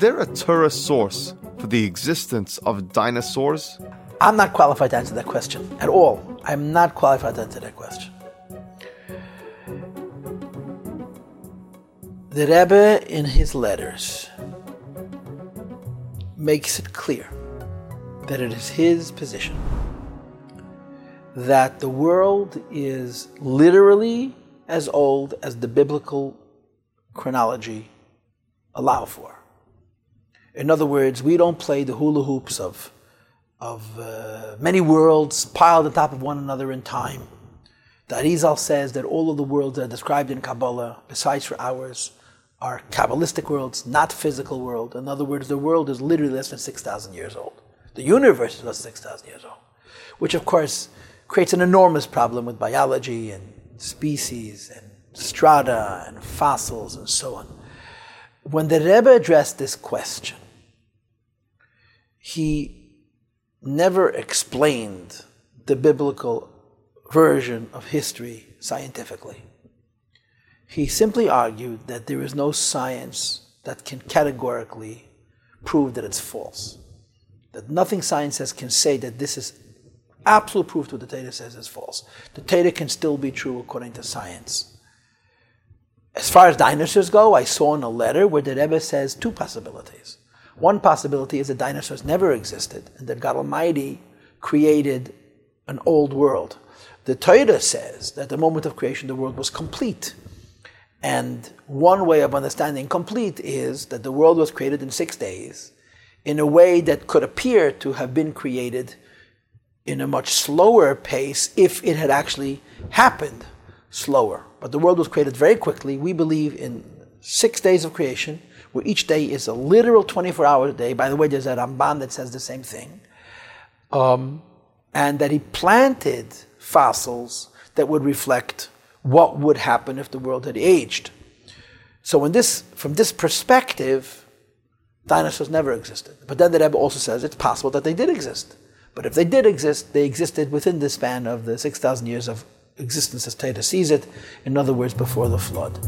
there a Torah source for the existence of dinosaurs? I'm not qualified to answer that question at all. I'm not qualified to answer that question. The Rebbe, in his letters, makes it clear that it is his position that the world is literally as old as the biblical chronology allow for. In other words, we don't play the hula hoops of, of uh, many worlds piled on top of one another in time. The Arizal says that all of the worlds that are described in Kabbalah, besides for ours, are Kabbalistic worlds, not physical world. In other words, the world is literally less than 6,000 years old. The universe is less than 6,000 years old, which of course creates an enormous problem with biology and species and strata and fossils and so on. When the Rebbe addressed this question, he never explained the biblical version of history scientifically. He simply argued that there is no science that can categorically prove that it's false. That nothing science says can say that this is absolute proof to what the Torah says is false. The Torah can still be true according to science. As far as dinosaurs go, I saw in a letter where the Rebbe says two possibilities. One possibility is that dinosaurs never existed and that God Almighty created an old world. The Torah says that the moment of creation the world was complete. And one way of understanding complete is that the world was created in six days in a way that could appear to have been created in a much slower pace if it had actually happened slower. But the world was created very quickly. We believe in six days of creation, where each day is a literal 24 hour day. By the way, there's a Ramban that says the same thing. Um, and that he planted fossils that would reflect what would happen if the world had aged. So, in this, from this perspective, dinosaurs never existed. But then the Rebbe also says it's possible that they did exist. But if they did exist, they existed within the span of the 6,000 years of existence as Torah sees it, in other words, before the flood.